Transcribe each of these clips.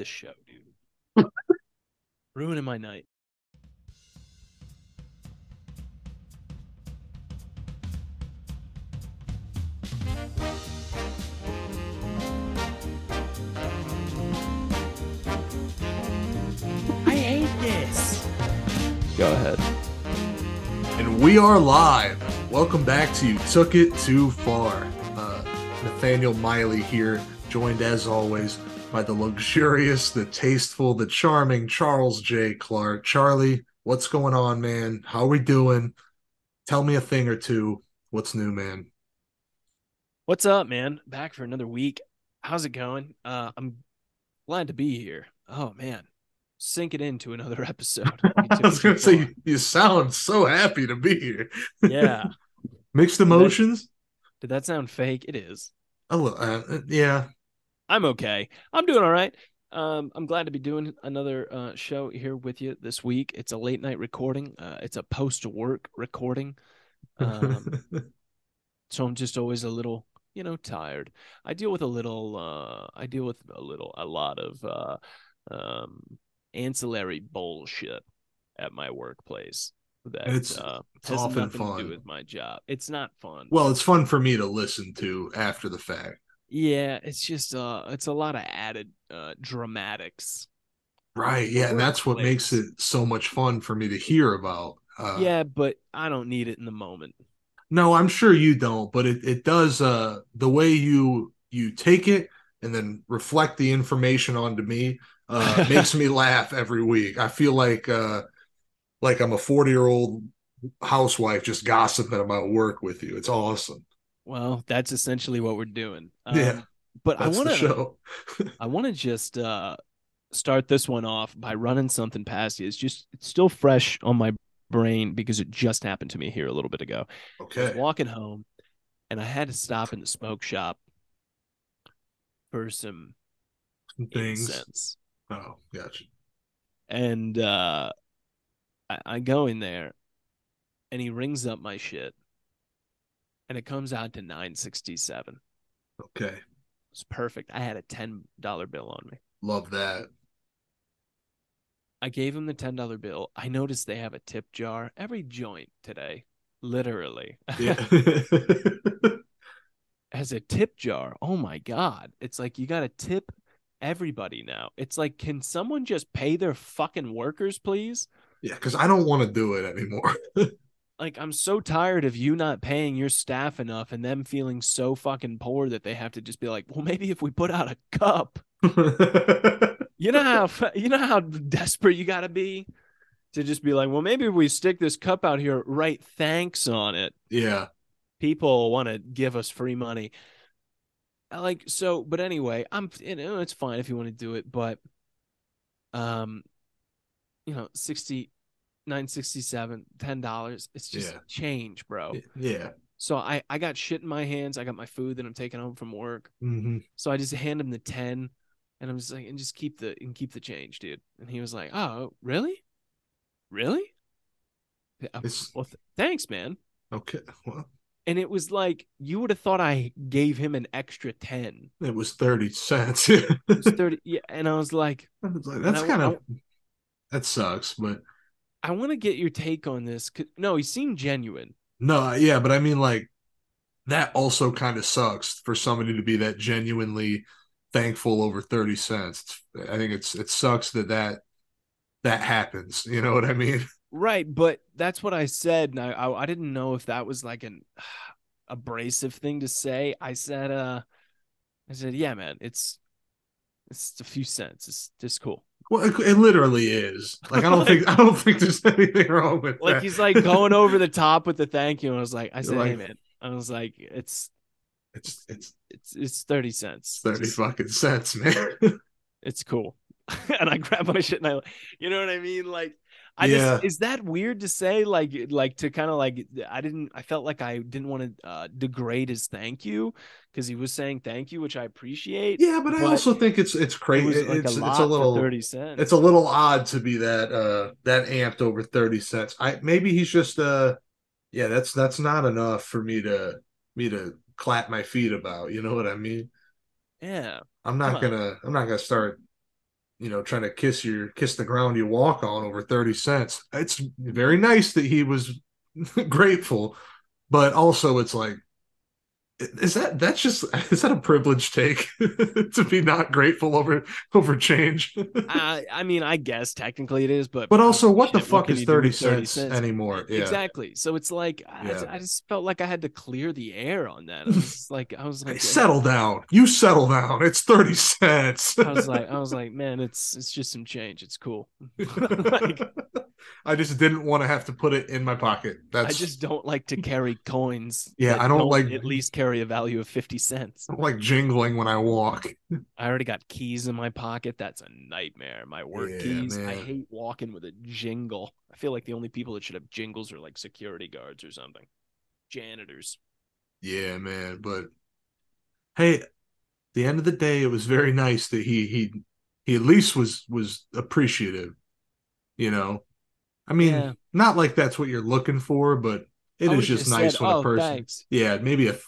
this show, dude. Ruining my night. I hate this. Go ahead. And we are live. Welcome back to You Took It Too Far. Uh, Nathaniel Miley here, joined as always by the luxurious, the tasteful, the charming Charles J. Clark. Charlie, what's going on, man? How are we doing? Tell me a thing or two. What's new, man? What's up, man? Back for another week. How's it going? Uh, I'm glad to be here. Oh man, sink it into another episode. I was going to say, you, you sound so happy to be here. yeah. Mixed emotions? Did that sound fake? It is. A little, uh, yeah. I'm okay. I'm doing all right. Um, I'm glad to be doing another uh, show here with you this week. It's a late night recording. Uh, it's a post work recording. Um, so I'm just always a little, you know, tired. I deal with a little. Uh, I deal with a little, a lot of uh, um, ancillary bullshit at my workplace. That It's- uh, it's has often fun. do with my job. It's not fun. well, it's fun for me to listen to after the fact. Yeah, it's just uh it's a lot of added uh dramatics. Right. Yeah. And that's what makes it so much fun for me to hear about. Uh, yeah, but I don't need it in the moment. No, I'm sure you don't, but it, it does uh the way you you take it and then reflect the information onto me uh makes me laugh every week. I feel like uh like I'm a 40 year old housewife just gossiping about work with you. It's awesome. Well, that's essentially what we're doing. Um, Yeah, but I want to show. I want to just uh start this one off by running something past you. It's just it's still fresh on my brain because it just happened to me here a little bit ago. I was Okay. walking home and I had to stop in the smoke shop for some Things. incense. Oh, gotcha. and uh I, I go in there and he rings up my shit and it comes out to 967 Okay. it's perfect. I had a $10 bill on me. Love that. i gave him the $10 bill. I noticed they have a tip jar. Every joint today literally Yeah. has a tip jar. Oh my god. It's like you gotta tip everybody now. It's like can someone just pay their fucking workers please? Yeah, because I don't want to do it anymore. like I'm so tired of you not paying your staff enough and them feeling so fucking poor that they have to just be like, well, maybe if we put out a cup, you know how you know how desperate you got to be to just be like, well, maybe if we stick this cup out here, write thanks on it. yeah. People want to give us free money. I Like so, but anyway, I'm you know it's fine if you want to do it, but um, you know, sixty nine sixty seven, ten dollars. It's just Yeah. change, bro. Yeah. So I I got shit in my hands. I got my food that I'm taking home from work. hmm So I just hand him the ten, and I'm just like, and just keep the and keep the change, dude. And he was like, "Oh, really, really? It's well, th- thanks, man." okay. Well, And it was like you would have thought I gave him an extra ten. it was 30 cents. It was thirty, yeah. And I was like, I was like, that's kind of that sucks, but I want to get your take on this. 'cause- No, he seemed genuine. no, yeah, but I mean, like that also kind of sucks for somebody to be that genuinely thankful over 30 cents. I think it's it sucks that that that happens. You know what I mean? Right, but that's what I said, and I, I I didn't know if that was like an abrasive thing to say. I said, uh, I said, yeah, man, it's it's a few cents. It's just cool. Well, it, it literally is. Like I don't think I don't think there's anything wrong with Like that. he's like going over the top with the thank you, and I was like, I said, hey man, I was like, it's It's it's it's it's thirty cents. 30 Just- fucking cents, man. it's cool. and I grab my shit and I, you know what I mean? Like, I Yeah. just, is that weird to say? Like, like to kind of like, I didn't, I felt like I didn't want to uh, degrade his thank you because he was saying thank you, which I appreciate. yeah, but I also think it's it's crazy. was like it's a it's a little 30 cents. it's a little odd to be that uh that amped over 30 cents. I maybe he's just uh yeah, that's that's not enough for me to me to clap my feet about, you know what I mean? yeah. I'm not Come gonna I'm not gonna start you know, trying to kiss your kiss the ground you walk on over 30 cents. It's very nice that he was grateful, but also it's like is that that's just is that a privilege take to be not grateful over over change? I, I mean i guess technically it is but but also what shit, the fuck can is you do 30 cents, anymore? Yeah. Exactly. So it's like I, Yeah. I just felt like i had to clear the air on that. I was like i was Hey, like settle down. You settle down. It's 30 cents. I was like i was like man it's it's just some change. It's cool. Like i just didn't want to have to put it in my pocket i just don't like to carry coins Yeah, I don't like- at least carry a value of 50 cents like jingling when i walk I already got keys in my pocket. That's a nightmare. My work Yeah, keys. I hate walking with a jingle. I feel like the only people that should have jingles are like security guards or something. Janitors. Yeah, man. But hey, at the end of the day, it was very nice that he he he at least was was appreciative. You know, I mean, Yeah. not like that's what you're looking for, but it I is just said, nice when "Oh, a person, thanks. yeah, maybe a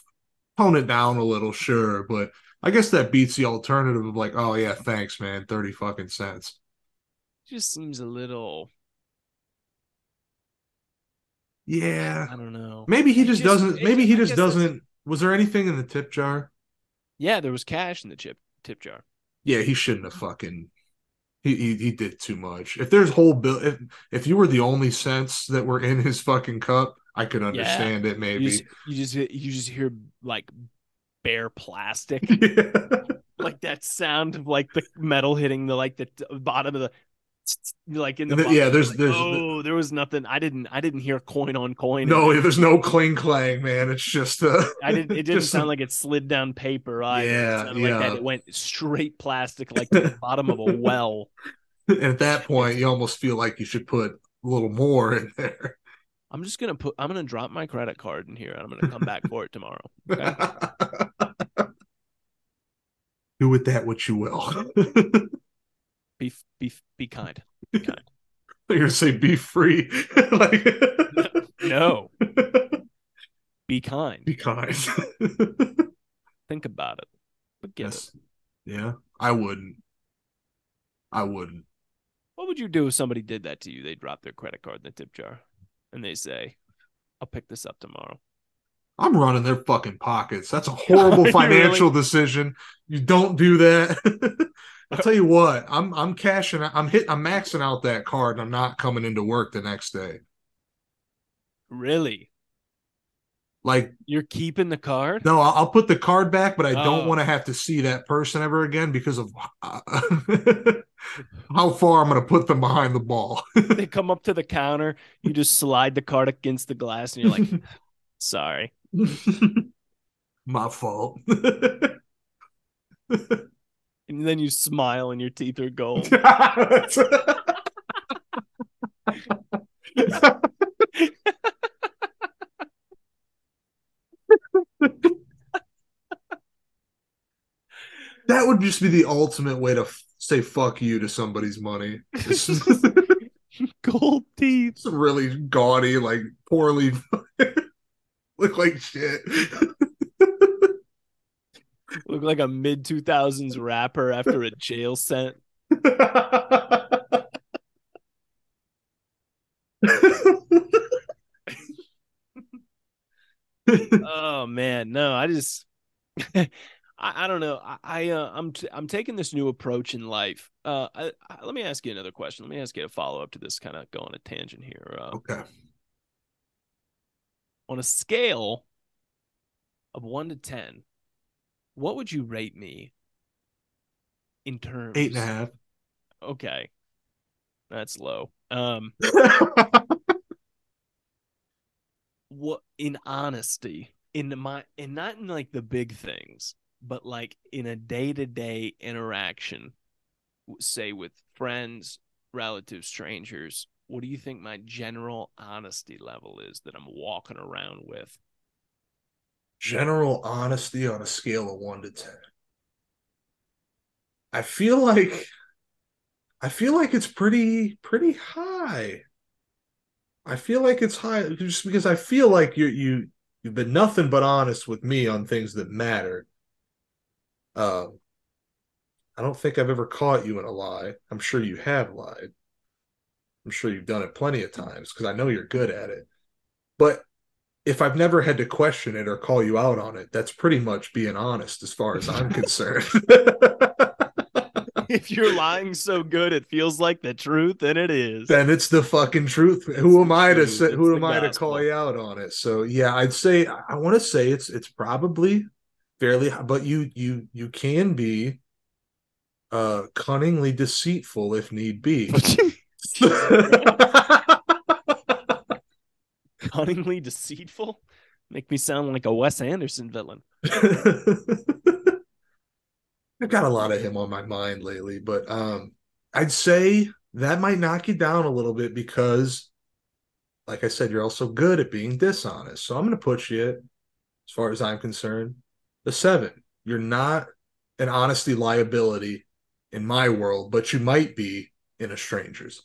tone it down a little, sure, but I guess that beats the alternative of like, oh yeah, thanks, man, thirty fucking cents. Just seems a little. Yeah, I don't know. maybe he just, just- doesn't. Maybe he just doesn't. Was there anything in the tip jar? Yeah, there was cash in the chip tip jar. yeah, he shouldn't have fucking. He, he he did too much. If there's whole bill, if if you were the only cents that were in his fucking cup, I could understand it. You Maybe. just, you just you just hear like bare plastic, yeah. like that sound of like the metal hitting the like the bottom of the. Like in the yeah, there's- like, there's- oh there was nothing I didn't I didn't hear coin on coin No, there's no cling clang, man. It's just uh, I didn't. It didn't sound like it slid down paper. Either. Yeah, it sounded like that. It went straight plastic, like the bottom of a well. And at that point, you almost feel like you should put a little more in there. I'm just gonna put. I'm gonna drop my credit card in here, and I'm gonna come back for it tomorrow. Okay? Do with that what you will. Be be kind. You're gonna say be free, like No, be kind. be kind. Think about it. But it. Yes. Yeah, I wouldn't. I wouldn't. What would you do if somebody did that to you? They drop their credit card in the tip jar, and they say, "I'll pick this up tomorrow." I'm running their fucking pockets. That's a horrible financial decision. You don't do that. I'll tell you what. I'm I'm cashing. I'm hit. I'm maxing out that card, and I'm not coming into work the next day. Really? Like, You're keeping the card? no, I'll, I'll put the card back, but I don't Oh. want to have to see that person ever again because of uh, how far I'm going to put them behind the ball. they come up to the counter. You just slide the card against the glass, and you're like, "Sorry." My fault. And then you smile, and your teeth are gold. that would just be the ultimate way to f- say fuck you to somebody's money. Gold teeth. It's really gaudy, like poorly look like shit. Look like a mid two thousands rapper after a jail sent. Oh man, no, I just I, I don't know. I, I uh, I'm t- I'm taking this new approach in life. Uh, I, I, let me ask you another question. Let me ask you a follow up to this. Kind of go on a tangent here. Uh, okay. on a scale of one to ten, what would you rate me in terms? Eight and a half. Okay, that's low. Um, what in honesty, in my, and not in like the big things, but like in a day to day interaction, say with friends, relatives, strangers. What do you think my general honesty level is that I'm walking around with? General honesty on a scale of one to ten. I feel like I feel like it's pretty pretty high. I feel like it's high just because I feel like you you you've been nothing but honest with me on things that matter. Um I don't think I've ever caught you in a lie. I'm sure you have lied. I'm sure you've done it plenty of times because I know you're good at it. But if I've never had to question it or call you out on it, that's pretty much being honest as far as I'm concerned. if you're lying so good it feels like the truth, then it is. Then it's the fucking truth. It's who am I to say who am I to call you out on it? So yeah, I'd say I want to say it's it's probably fairly but you you you can be uh cunningly deceitful if need be. Cunningly deceitful? Make me sound like a Wes Anderson villain. I've got a lot of him on my mind lately, but um, I'd say that might knock you down a little bit because, like I said, you're also good at being dishonest. So I'm going to put you, as far as I'm concerned, the seven. You're not an honesty liability in my world, but you might be in a stranger's.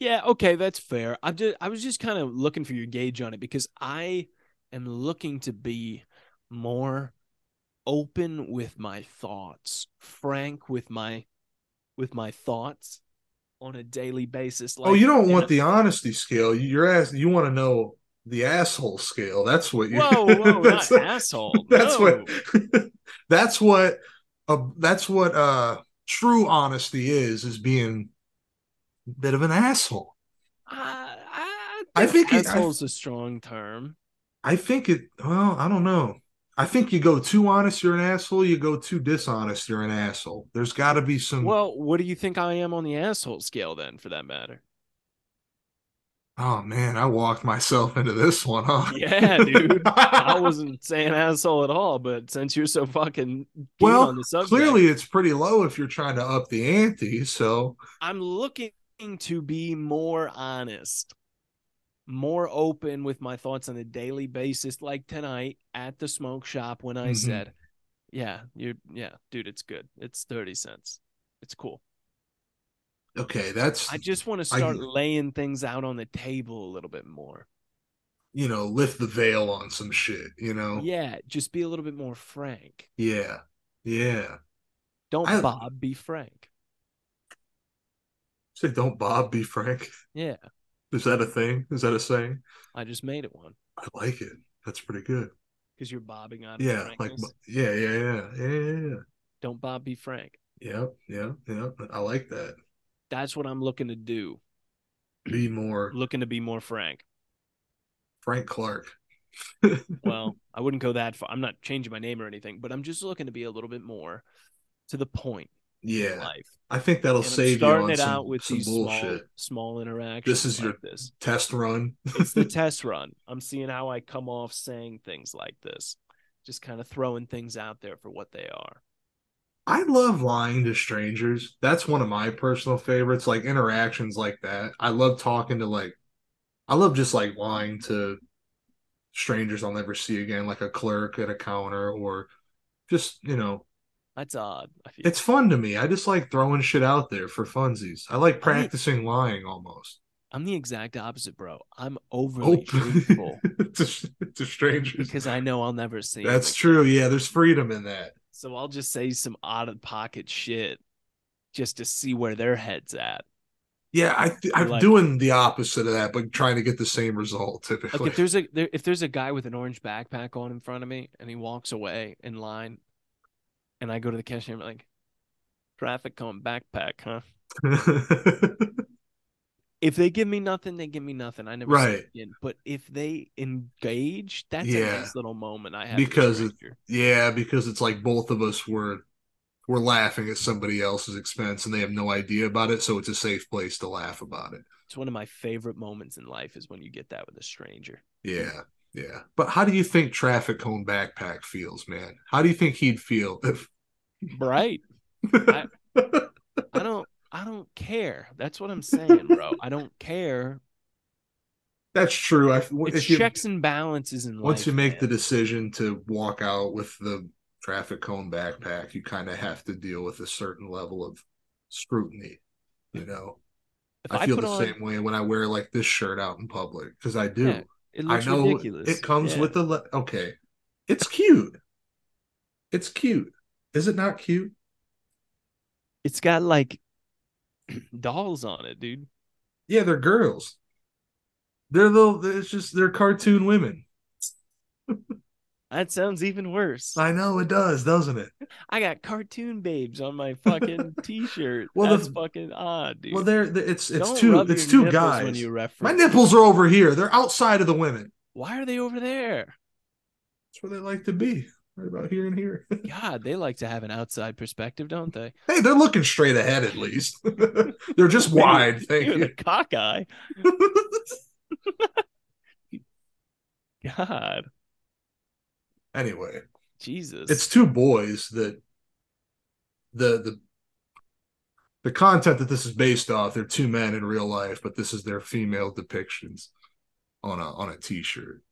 Yeah, okay, that's fair. I just I was just kind of looking for your gauge on it because I am looking to be more open with my thoughts, frank with my with my thoughts on a daily basis. Like, oh, you don't want know, the honesty scale. You're asking. You want to know the asshole scale. That's what you. Whoa, whoa, that's not asshole. That's no. what. that's what. Uh, that's what. Uh, true honesty is. Is being a bit of an asshole. Uh, I, I think asshole is a strong term. I think it. Well, I don't know. I think you go too honest, you're an asshole. You go too dishonest, you're an asshole. There's got to be some. Well, what do you think I am on the asshole scale then, for that matter? Oh man, I walked myself into this one, huh? Yeah, dude. I wasn't saying asshole at all, but since you're so fucking well, on the subject, clearly it's pretty low if you're trying to up the ante. So I'm looking to be more honest more open with my thoughts on a daily basis, like tonight at the smoke shop when I mm-hmm. said, Yeah, you're, yeah, dude, it's good. It's 30 cents. It's cool. Okay, that's. I just want to start I, laying things out on the table a little bit more. You know, lift the veil on some shit, you know? Yeah, just be a little bit more frank. Yeah, yeah. Don't I, Bob, be frank. Say, don't Bob, be frank. Yeah. Is that a thing? Is that a saying? I just made it one. I like it. That's pretty good. Because you're bobbing on. Yeah, like yeah, yeah, yeah, yeah, yeah. Don't bob, be frank. Yeah, yeah, yeah. I like that. That's what I'm looking to do. Be more looking to be more frank. Frank Clark. well, I wouldn't go that far. I'm not changing my name or anything, but I'm just looking to be a little bit more to the point yeah life. I think that'll and save you on it some, out with some bullshit. Small, small interactions. This is like your this. test run. it's the test run. I'm seeing how I come off saying things like this, just kind of throwing things out there for what they are. I love lying to strangers. That's one of my personal favorites. Like interactions like that. I love talking to like, I love just like lying to strangers I'll never see again, like a clerk at a counter or just you know that's odd. It's fun to me. I just like throwing shit out there for funsies. I like practicing I lying almost. I'm the exact opposite, bro. I'm overly oh. truthful to, to strangers because I know I'll never see. That's true. Yeah, there's freedom in that. So I'll just say some out of pocket shit just to see where their head's at. Yeah, I th- I'm like, doing the opposite of that, but trying to get the same result typically. Like if there's a there, if there's a guy with an orange backpack on in front of me and he walks away in line, and I go to the cashier and I'm like, traffic cone backpack, huh? if they give me nothing, they give me nothing. I never right. But if they engage, that's yeah. a nice little moment I have. Because it, yeah, because it's like both of us were we're laughing at somebody else's expense and they have no idea about it, so it's a safe place to laugh about it. It's one of my favorite moments in life is when you get that with a stranger. Yeah. Yeah. But how do you think traffic cone backpack feels, man? How do you think he'd feel if Right. I, I don't I don't care. That's what I'm saying, bro. I don't care. That's true. I, it's checks you, and balances in Once life, you make man. the decision to walk out with the traffic cone backpack, you kind of have to deal with a certain level of scrutiny. You know, I, I, feel the on, same way when I wear like this shirt out in public because I do. Yeah, it looks I know ridiculous. it comes yeah. with the le- okay. It's cute. It's cute. Is it not cute? It's got like dolls on it, dude. Yeah, they're girls. They're little. It's just they're cartoon women. That sounds even worse. I know it does, doesn't it? I got cartoon babes on my fucking t-shirt. Well, That's the- fucking odd, dude. Well, they're it's it's Don't two it's two guys. When you reference. My nipples are over here. They're outside of the women. Why are they over there? That's where they like to be. Right about here and here. God, they like to have an outside perspective, don't they? hey, they're looking straight ahead at least. they're just wide. Thank you. the cockeye. God, anyway, Jesus. it's two boys that the the the content that this is based off. They're two men in real life, but this is their female depictions on a on a t-shirt.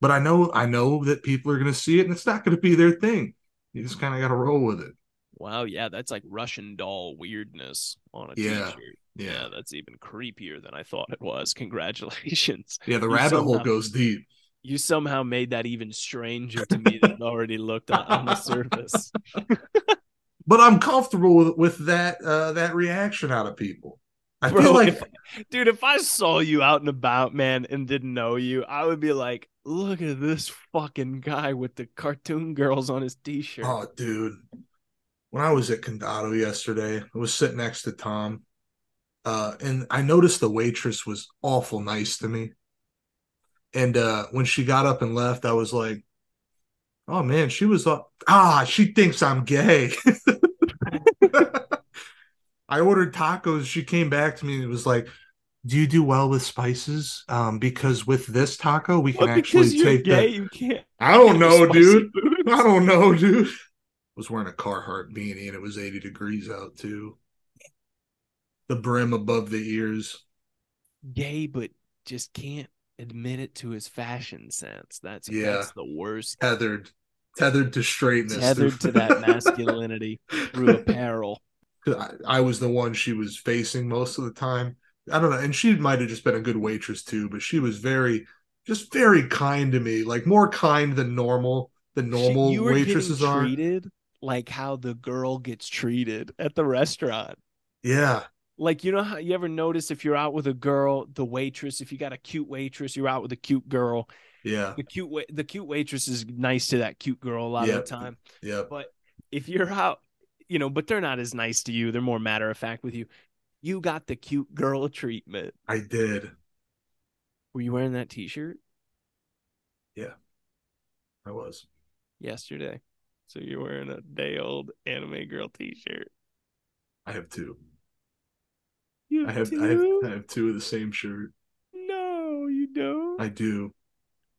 But I know I know that people are going to see it, and it's not going to be their thing. You just kind of got to roll with it. wow. Yeah, that's like Russian doll weirdness on a Yeah, shirt Yeah, Yeah, that's even creepier than I thought it was. Congratulations. yeah. The You rabbit hole goes deep. You somehow made that even stranger to me than it already looked on, on the surface. But I'm comfortable with with that uh, that reaction out of people. I Bro, feel like if, dude, if I saw you out and about, man, and didn't know you, I would be like, look at this fucking guy with the cartoon girls on his t-shirt. Oh, dude. When I was at Condado yesterday, I was sitting next to Tom, uh, and I noticed the waitress was awful nice to me. And uh, when she got up and left, I was like, "Oh man, she was up. Ah, she thinks I'm gay." I ordered tacos. She came back to me and was like, "Do you do well with spices? Um, because with this taco, we can actually take gay, the." you can't. I don't know, dude. foods. I don't know, dude. was wearing a Carhartt beanie and it was 80 degrees out too. The brim above the ears. Gay, but just can't admit it to his fashion sense. That's Yeah. that's the worst. Tethered. Tethered to straightness. Tethered to that masculinity through apparel. 'Cause I, I was the one she was facing most of the time. I don't know. And she might have just been a good waitress too, but she was very, just very kind to me. Like more kind than normal, than normal She- waitresses are. treated like how the girl gets treated at the restaurant. Yeah. Like you know how you ever notice if you're out with a girl, the waitress, if you got a cute waitress, you're out with a cute girl. Yeah. The cute the cute waitress is nice to that cute girl a lot Yep. of the time. yeah But if you're out, you know, but they're not as nice to you. They're more matter of fact with you. You got the cute girl treatment. I did. Were you wearing that t-shirt Yeah. I was. yesterday? So you're wearing a day old anime girl t-shirt. I have two. You I have, I have I have two of the same shirt. No, you don't. I do.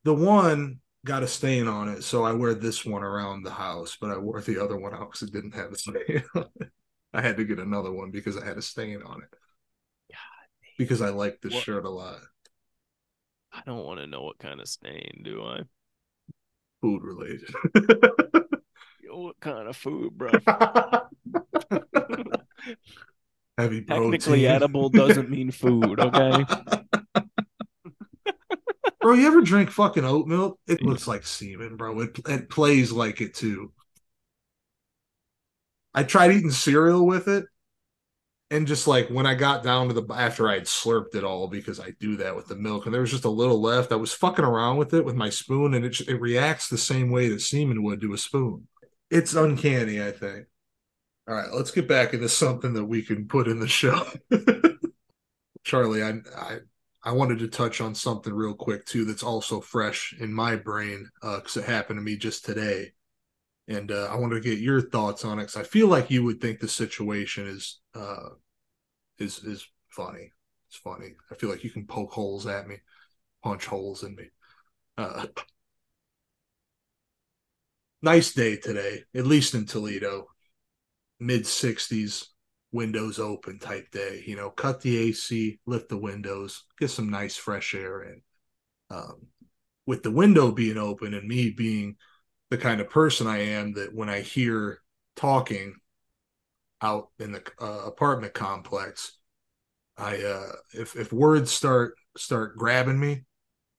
The one got a stain on it, so I wear this one around the house, but I wore the other one out because it didn't have a stain. I had to get another one because I had a stain on it. Because I like this What- shirt a lot. I don't want to know what kind of stain, do I? Food related. What kind of food, bro? Heavy protein. Technically edible doesn't mean food, okay? bro, you ever drink fucking oat milk? It looks like semen, bro. It it plays like it too. I tried eating cereal with it, and just like when I got down to the after I had slurped it all because I do that with the milk, and there was just a little left. I was fucking around with it with my spoon, and it it reacts the same way that semen would to a spoon. It's uncanny, I think. All right, let's get back into something that we can put in the show. Charlie, I, I I wanted to touch on something real quick too that's also fresh in my brain because it happened to me just today, and uh, I wanted to get your thoughts on it because I feel like you would think the situation is uh, is is funny. It's funny. I feel like you can poke holes at me, punch holes in me. Uh, nice day today, at least in Toledo. Mid 60s, windows open type day. You know, cut the AC, lift the windows, get some nice fresh air in. Um, with the window being open and me being the kind of person I am that when I hear talking out in the uh, apartment complex, I uh, if if words start start grabbing me,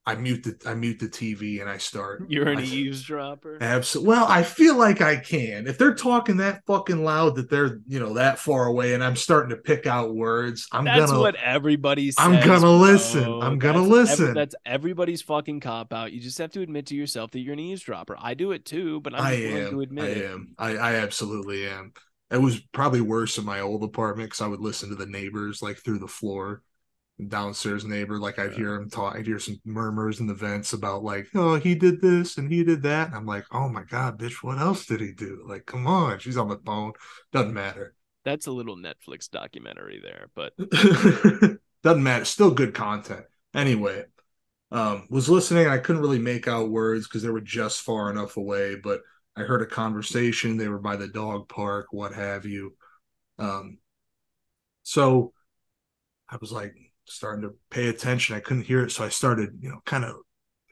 I mute the I mute the TV and I start. You're an I, eavesdropper. Absolutely. Well, I feel like I can. If they're talking that fucking loud that they're you know that far away, and I'm starting to pick out words, I'm That's gonna. That's what everybody says. I'm gonna bro. listen. I'm gonna That's listen. Every, that's everybody's fucking cop out. You just have to admit to yourself that you're an eavesdropper. I do it too, but I'm I am. to admit I it. am. I, I absolutely am. It was probably worse in my old apartment because I would listen to the neighbors like through the floor. Downstairs neighbor, like I'd hear him talk, I'd hear some murmurs in the vents about like, oh, he did this and he did that. And I'm like, oh my god, bitch, what else did he do? Like, come on, she's on the phone. Doesn't matter. That's a little Netflix documentary there, but Doesn't matter. Still good content. Anyway, um, was listening. I couldn't really make out words because they were just far enough away, but I heard a conversation. They were by the dog park, what have you. Um, so I was like starting to pay attention. I couldn't hear it, so I started, you know, kind of,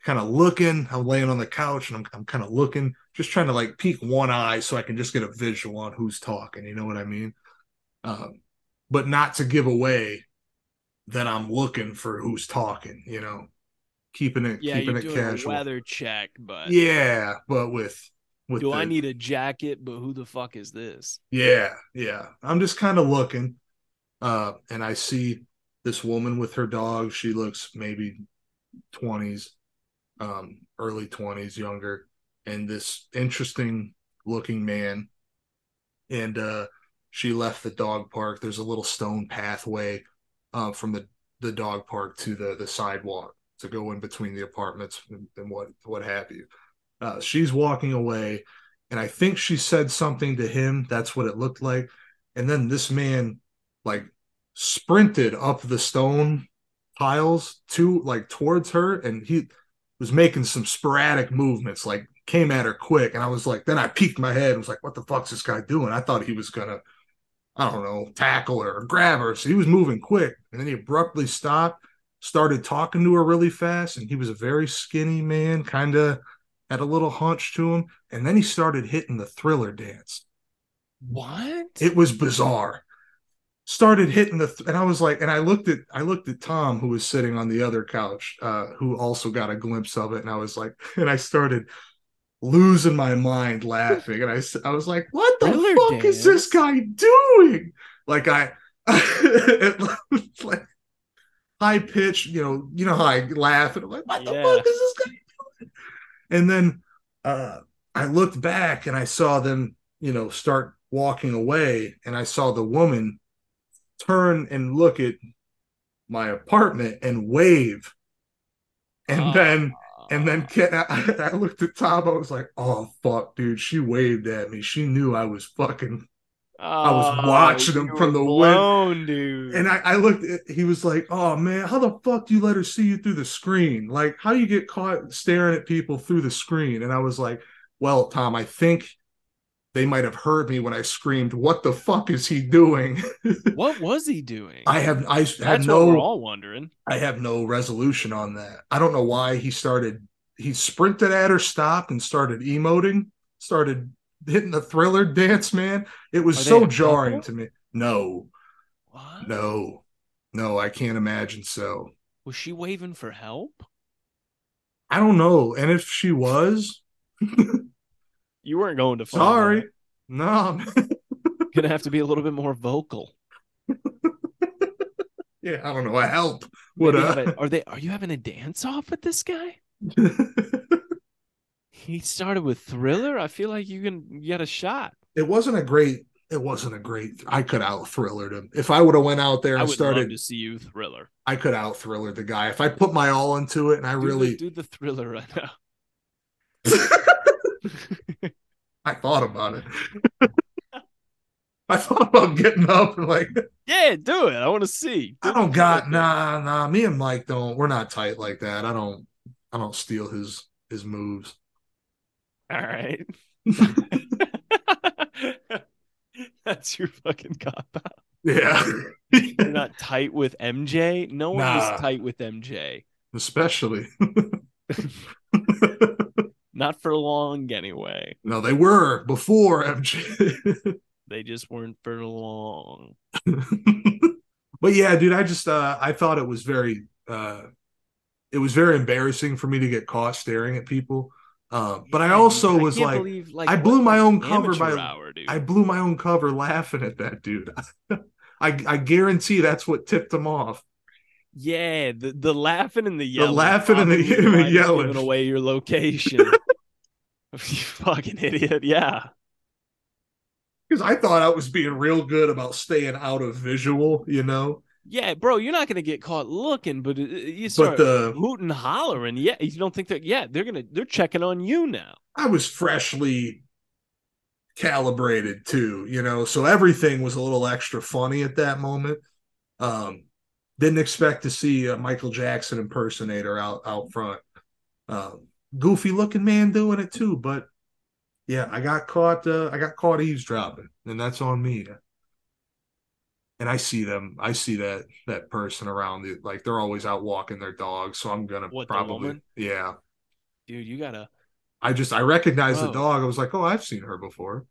kind of looking. I'm laying on the couch and I'm, I'm kind of looking, just trying to like peek one eye so I can just get a visual on who's talking. You know what I mean? Um, but not to give away that I'm looking for who's talking. You know, keeping it, yeah, keeping it casual. weather check. But Yeah, but with with do the, I need a jacket? But who the fuck is this? Yeah, yeah. I'm just kind of looking, uh, and I see this woman with her dog. She looks maybe twenties, um, early twenties, younger, and this interesting looking man. And uh, she left the dog park. There's a little stone pathway uh, from the the dog park to the the sidewalk to go in between the apartments and, and what what have you. Uh, she's walking away, and I think she said something to him. That's what it looked like. And then this man, like, sprinted up the stone piles to like towards her, and he was making some sporadic movements, like came at her quick. And I was like, then I peeked my head and was like, what the fuck's this guy doing? I thought he was gonna, I don't know, tackle her or grab her. So he was moving quick, and then he abruptly stopped, started talking to her really fast, and he was a very skinny man, kind of had a little hunch to him, and then he started hitting the thriller dance. What? It was bizarre. Started hitting the, th- and I was like, and I looked at, I looked at Tom, who was sitting on the other couch, uh, who also got a glimpse of it, and I was like, and I started losing my mind laughing, and I I was like, what the fuck is this guy doing? Like I, it was like high pitch, you know, you know how I laugh, and I'm like, what the Yeah. fuck is this guy doing? And then uh, I looked back and I saw them, you know, start walking away, and I saw the woman turn and look at my apartment and wave. And Ah. then and then Ken, I, I looked at Tom. I was like, "Oh fuck, dude!" She waved at me. She knew I was fucking. I was Oh, watching him from the window, dude. And I, I looked. at He was like, "Oh man, how the fuck do you let her see you through the screen? Like, how do you get caught staring at people through the screen?" And I was like, "Well, Tom, I think they might have heard me when I screamed, "What the fuck is he doing?" what was he doing? I have I That's had no we're all wondering. I have no resolution on that. I don't know why he started. He sprinted at her, stopped, and started emoting. Started hitting the thriller dance. Man, it was Are so jarring couple? to me. No, What? no, no. I can't imagine so. Was she waving for help? I don't know. And if she was, You weren't going to find sorry, out. no. Gonna have to be a little bit more vocal. yeah, I don't know. I help. Would uh, a- are they? Are you having a dance off with this guy? He started with Thriller. I feel like you can get a shot. it wasn't a great. It wasn't a great. I could out thriller him if I would have went out there I and would started. love to see you Thriller. I could out thriller the guy if I put my all into it and I Do the- really do the Thriller right now. I thought about it. I thought about getting up and like Yeah, do it. I want to see. Do I don't got nah nah me and Mike don't we're not tight like that. I don't I don't steal his his moves. All right. That's your fucking cop out. Yeah. You're not tight with MJ. No one Nah. was tight with MJ. Especially. Not for long, anyway. no, they were before MJ. They just weren't for long. but yeah, dude, I just uh I thought it was very uh it was very embarrassing for me to get caught staring at people. Um, but I also I was like, believe, like, I blew my own cover by hour, I blew my own cover laughing at that dude. I I guarantee that's what tipped him off. Yeah, the, the laughing and the yelling. The laughing and the, the yelling. Giving away your location. you fucking idiot. Yeah. Because I thought I was being real good about staying out of visual, you know? Yeah, bro, you're not gonna get caught looking, but uh, you start but the, hooting, hollering. Yeah, you don't think that? Yeah, they're gonna they're checking on you now. I was freshly calibrated too, you know, so everything was a little extra funny at that moment. Um, didn't expect to see a Michael Jackson impersonator out out front. Um, goofy looking man doing it too, but yeah, I got caught. Uh, I got caught eavesdropping, and that's on me and I see them. I see that that person around it. Like they're always out walking their dogs. So I'm gonna what, probably yeah. Dude, you gotta. I just I recognize the dog. I was like, oh, I've seen her before.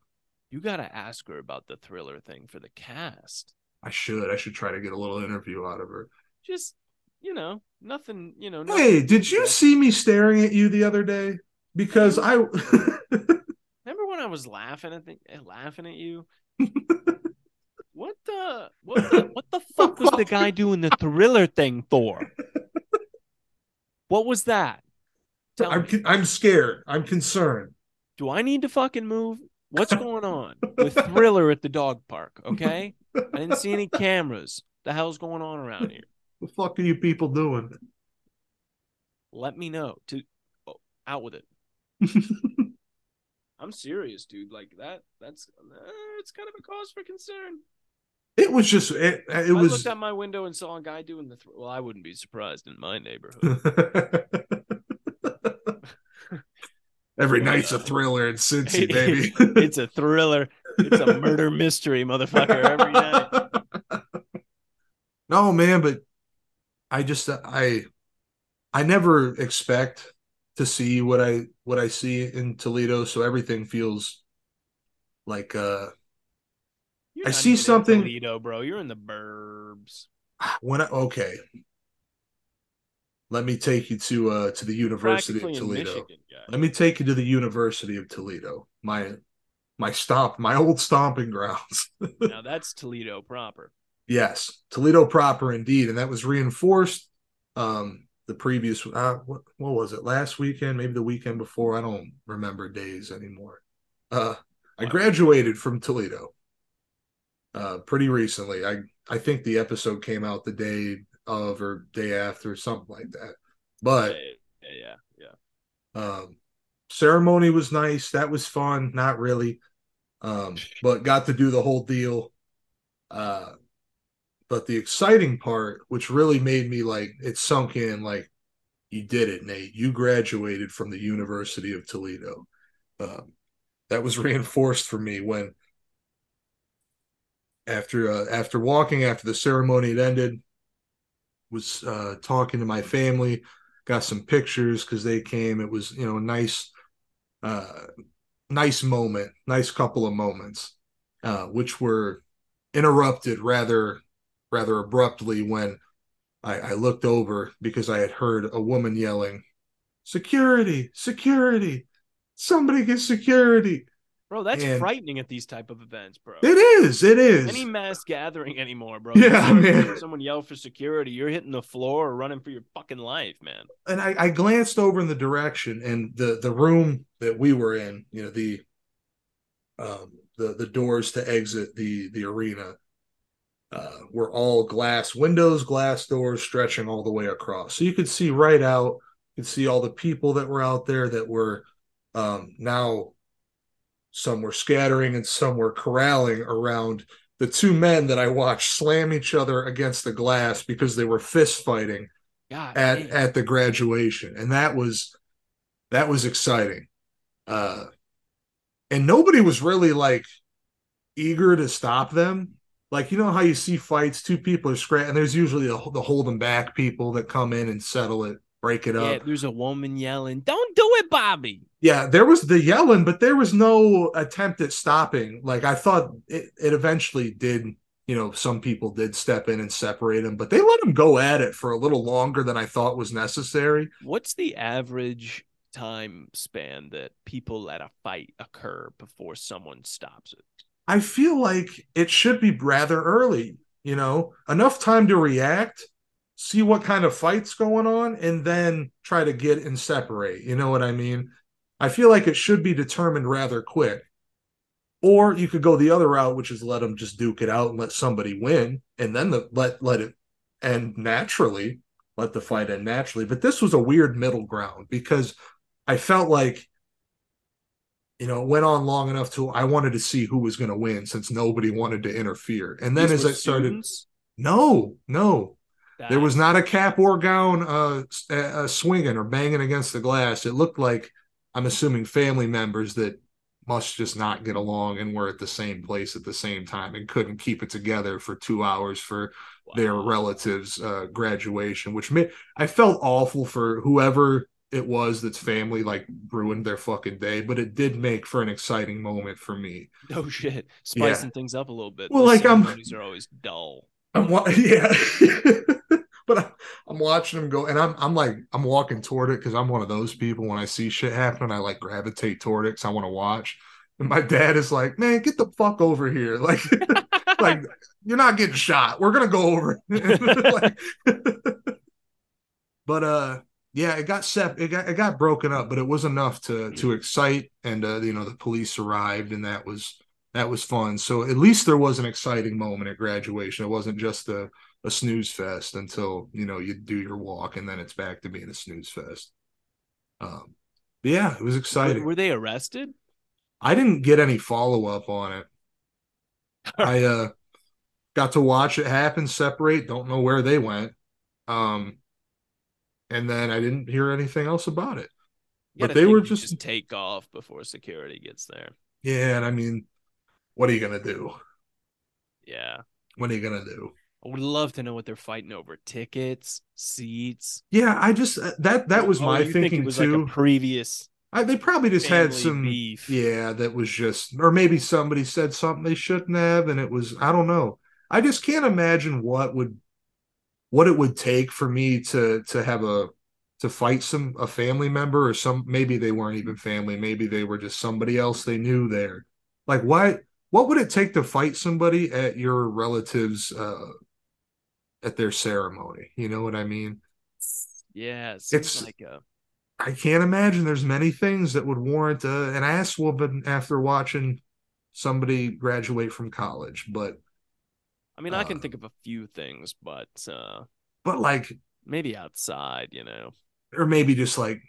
You gotta ask her about the thriller thing for the cast. I should. I should try to get a little interview out of her. Just you know, nothing. You know. Nothing hey, did you see me staring at you the other day? Because I. Remember when I was laughing at the, eh, laughing at you? What the what the, what the fuck was the guy doing the thriller thing for? What was that? Tell I'm me. I'm scared. I'm concerned. Do I need to fucking move? What's going on with Thriller at the dog park? Okay, I didn't see any cameras. The hell's going on around here? What the fuck are you people doing? Let me know. To oh, out with it. I'm serious, dude. Like that. That's uh, it's kind of a cause for concern. It was just it. It I was. looked out my window and saw a guy doing the. Th- well, I wouldn't be surprised in my neighborhood. Every night's a thriller in Cincy, baby. it's a thriller. It's a murder mystery, motherfucker. Every night. No, man, but I just I I never expect to see what I what I see in Toledo, so everything feels like uh I see something. Toledo, bro. You're in the burbs. When I, okay, let me take you to uh to the University of Toledo. Michigan, let me take you to the University of Toledo. My my stomp, my old stomping grounds. now that's Toledo proper. Yes, Toledo proper indeed, and that was reinforced. Um, the previous uh, what what was it last weekend? Maybe the weekend before. I don't remember days anymore. Uh, I graduated from Toledo uh, pretty recently. I I think the episode came out the day of or day after, or something like that. But yeah, yeah, yeah. Um, ceremony was nice. That was fun. Not really, um, but got to do the whole deal. Uh, but the exciting part, which really made me like it sunk in, like you did it, Nate. You graduated from the University of Toledo. Um, that was reinforced for me when after uh, after walking after the ceremony had ended was uh, talking to my family got some pictures because they came. It was you know a nice uh, nice moment nice couple of moments uh, which were interrupted rather rather abruptly when I, I looked over because I had heard a woman yelling security! Security! Somebody get security Bro, that's and frightening at these type of events, bro. It is. It is. Any mass gathering anymore, bro. Yeah, man. Someone yell for security, you're hitting the floor or running for your fucking life, man. And I, I glanced over in the direction, and the the room that we were in, you know, the um the the doors to exit the the arena uh, were all glass windows, glass doors stretching all the way across. So you could see right out. You could see all the people that were out there that were um, now some were scattering and some were corralling around the two men that I watched slam each other against the glass because they were fist fighting God, at man. at the graduation, and that was that was exciting. Uh, and nobody was really like eager to stop them. Like you know how you see fights, two people are scratching, and there's usually the, the holding back people that come in and settle it break it up. Yeah, there's a woman yelling, "Don't do it, Bobby." Yeah, there was the yelling, but there was no attempt at stopping. Like I thought it, it eventually did you know, some people did step in and separate them, but they let them go at it for a little longer than I thought was necessary. What's the average time span that people let a fight occur before someone stops it? I feel like it should be rather early, you know, enough time to react, see what kind of fights going on, and then try to get and separate. You know what I mean? I feel like it should be determined rather quick. Or you could go the other route, which is let them just duke it out and let somebody win, and then the, let let it end naturally, let the fight end naturally. But this was a weird middle ground because I felt like you know, it went on long enough to I wanted to see who was going to win since nobody wanted to interfere. And then These as I started, students? no, no, there was not a cap or gown uh, uh, uh, swinging or banging against the glass. It looked like I'm assuming family members that must just not get along and were at the same place at the same time and couldn't keep it together for two hours for their relatives' uh, graduation, which made I felt awful for whoever it was that's family like ruined their fucking day, but it did make for an exciting moment for me. No shit. Spicing things up a little bit. Well, Those like, I'm- are always dull. I'm wa- yeah, but I, I'm watching them go, and I'm I'm like I'm walking toward it because I'm one of those people when I see shit happen, I like gravitate toward it because I want to watch. And my dad is like, "Man, get the fuck over here!" Like, like you're not getting shot. We're gonna go over. Like- but uh, yeah, it got sep- it got it got broken up, but it was enough to to excite, and uh, you know the police arrived, and that was that was fun. So at least there was an exciting moment at graduation. It wasn't just a a snooze fest until you know you do your walk, and then it's back to being a snooze fest. Um, yeah, it was exciting. were they arrested? I didn't get any follow up on it. I uh got to watch it happen, separate, don't know where they went. Um and then I didn't hear anything else about it. You But they were you just- take off before security gets there. Yeah, and I mean, what are you gonna do? Yeah. What are you gonna do? I would love to know what they're fighting over. Tickets, seats. Yeah, I just uh, that that was Oh, my thinking was too. like previous I, they probably just had some beef. Yeah, that was just, or maybe somebody said something they shouldn't have, and it was, I don't know. I just can't imagine what would, what it would take for me to to have a to fight some a family member or some maybe they weren't even family, maybe they were just somebody else they knew there. Like, why? What would it take to fight somebody at your relatives uh at their ceremony? You know what I mean? Yeah, it It's- like a I can't imagine there's many things that would warrant uh, an ass whooping after watching somebody graduate from college. But I mean, I can uh, think of a few things, but uh but like, maybe outside, you know. or maybe just like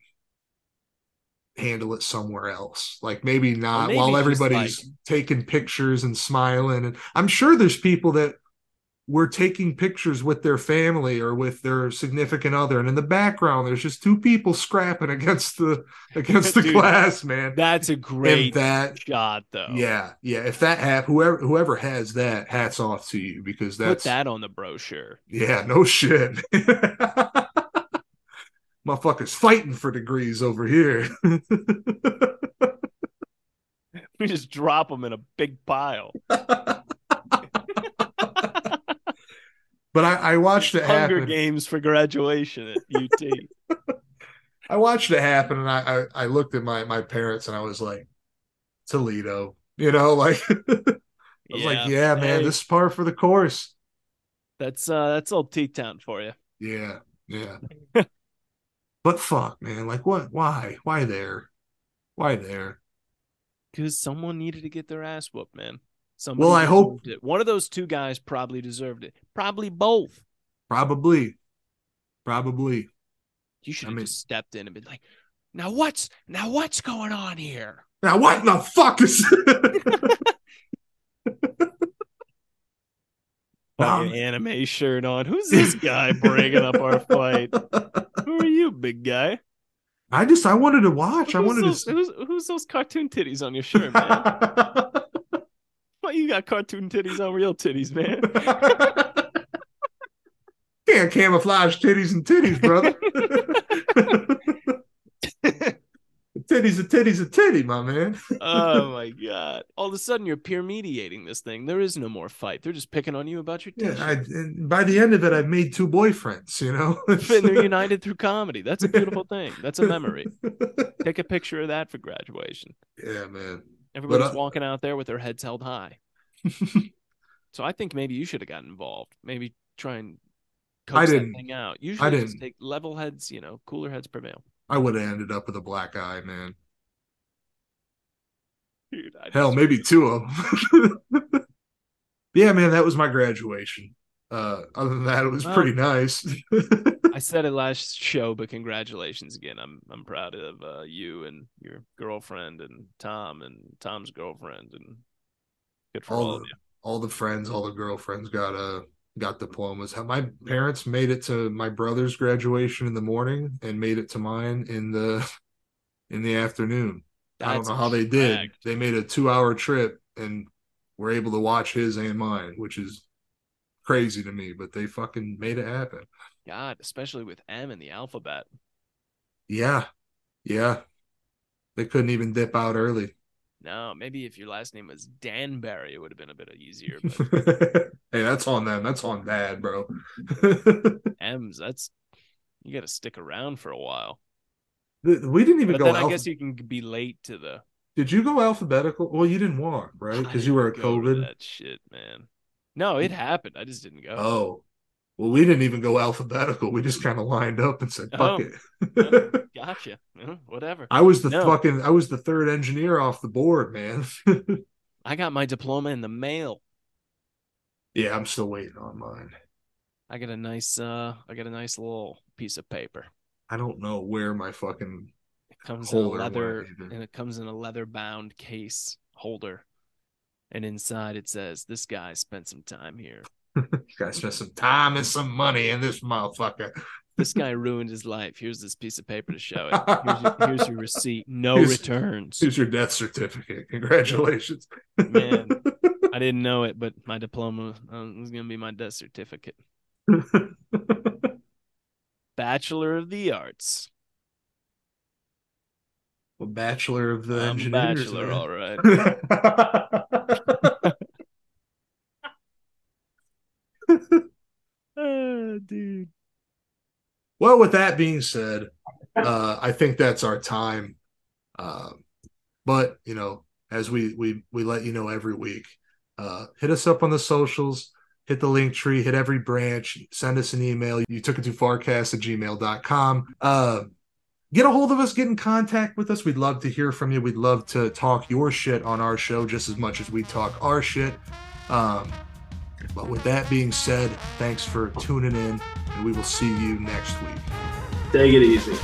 handle it somewhere else. Like maybe not maybe while everybody's like- taking pictures and smiling. And I'm sure there's people that were taking pictures with their family or with their significant other, and in the background there's just two people scrapping against the against the Dude, glass, man. That's a great that shot, though. Yeah, yeah. If that hap whoever whoever has that, hats off to you because Put that's that on the brochure. yeah, no shit. Motherfuckers fighting for degrees over here. We just drop them in a big pile. but I, I watched it Hunger happen. Games for graduation at UT. I watched it happen, and I, I I looked at my my parents, and I was like, Toledo, you know, like I was like, yeah, man, Hey, this is par for the course. that's uh that's old T Town for you. Yeah, yeah. But fuck, man, like what? Why? Why there? Why there? Because someone needed to get their ass whooped, man. Somebody Well, I hope- it. one of those two guys probably deserved it. Probably both. Probably, probably. You should I have mean- just stepped in and been like, "Now what's now what's going on here?" Now what in the fuck is? Your anime shirt on. Who's this guy bringing up our fight? Who are you, big guy? I just I wanted to watch. I wanted those, to. who's, who's those cartoon titties on your shirt, man? Why you got cartoon titties on real titties, man? Can't camouflage titties and titties, brother. Titty's a titty's a titty, my man. oh my god! All of a sudden, you're peer mediating this thing. There is no more fight. They're just picking on you about your yeah. I, and by the end of it, I've made two boyfriends. You know, and they're united through comedy. That's a beautiful thing. That's a memory. Take a picture of that for graduation. Yeah, man. Everybody's uh, walking out there with their heads held high. so I think maybe you should have gotten involved. Maybe try and coax that thing out. Usually, I didn't. just take level heads. You know, cooler heads prevail. I would have ended up with a black eye, man. Dude, Hell, maybe two of them. yeah, man, that was my graduation. Uh, other than that, it was well, pretty nice. I said it last show, but congratulations again. I'm I'm proud of uh, you and your girlfriend and Tom and Tom's girlfriend and good for all, all the, of you. All the friends, all the girlfriends got a uh, got diplomas. My parents made it to my brother's graduation in the morning and made it to mine in the in the afternoon. That's I don't know how they did. They made a two hour trip and were able to watch his and mine, which is crazy to me, but they fucking made it happen. God, especially with M in the alphabet. Yeah. Yeah. They couldn't even dip out early. No, maybe if your last name was Danbury, it would have been a bit easier. But... hey, that's on them. That's on dad, bro. M's, that's you got to stick around for a while. We didn't even but go. Then I guess you can be late to the. Did you go alphabetical? Well, you didn't walk, right? Because you were a COVID. That shit, man. No, it happened. I just didn't go. Oh, well, we didn't even go alphabetical. We just kind of lined up and said, oh. "Fuck oh, it." gotcha. whatever. I was the no. fucking. I was the third engineer off the board, man. I got my diploma in the mail. Yeah, I'm still waiting on mine. I got a nice. uh I got a nice little piece of paper. I don't know where my fucking. It comes in a leather, and it comes in a leather bound case holder, and inside it says, "This guy spent some time here." Gotta spend some time and some money in this motherfucker. This guy ruined his life. Here's this piece of paper to show it. Here's your, here's your receipt. No here's, returns. Here's your death certificate. Congratulations. Man, I didn't know it, but my diploma um, was going to be my death certificate. Bachelor of the Arts. Well, Bachelor of the I'm Engineers. Bachelor, all right. oh, dude. Well, with that being said, uh, I think that's our time. Uh, but you know, as we we we let you know every week, uh, hit us up on the socials, hit the Linktree, hit every branch, send us an email. You took it too farcast at gmail.com. Uh, get a hold of us, get in contact with us. We'd love to hear from you. We'd love to talk your shit on our show just as much as we talk our shit. Um, but with that being said, thanks for tuning in, and we will see you next week. Take it easy.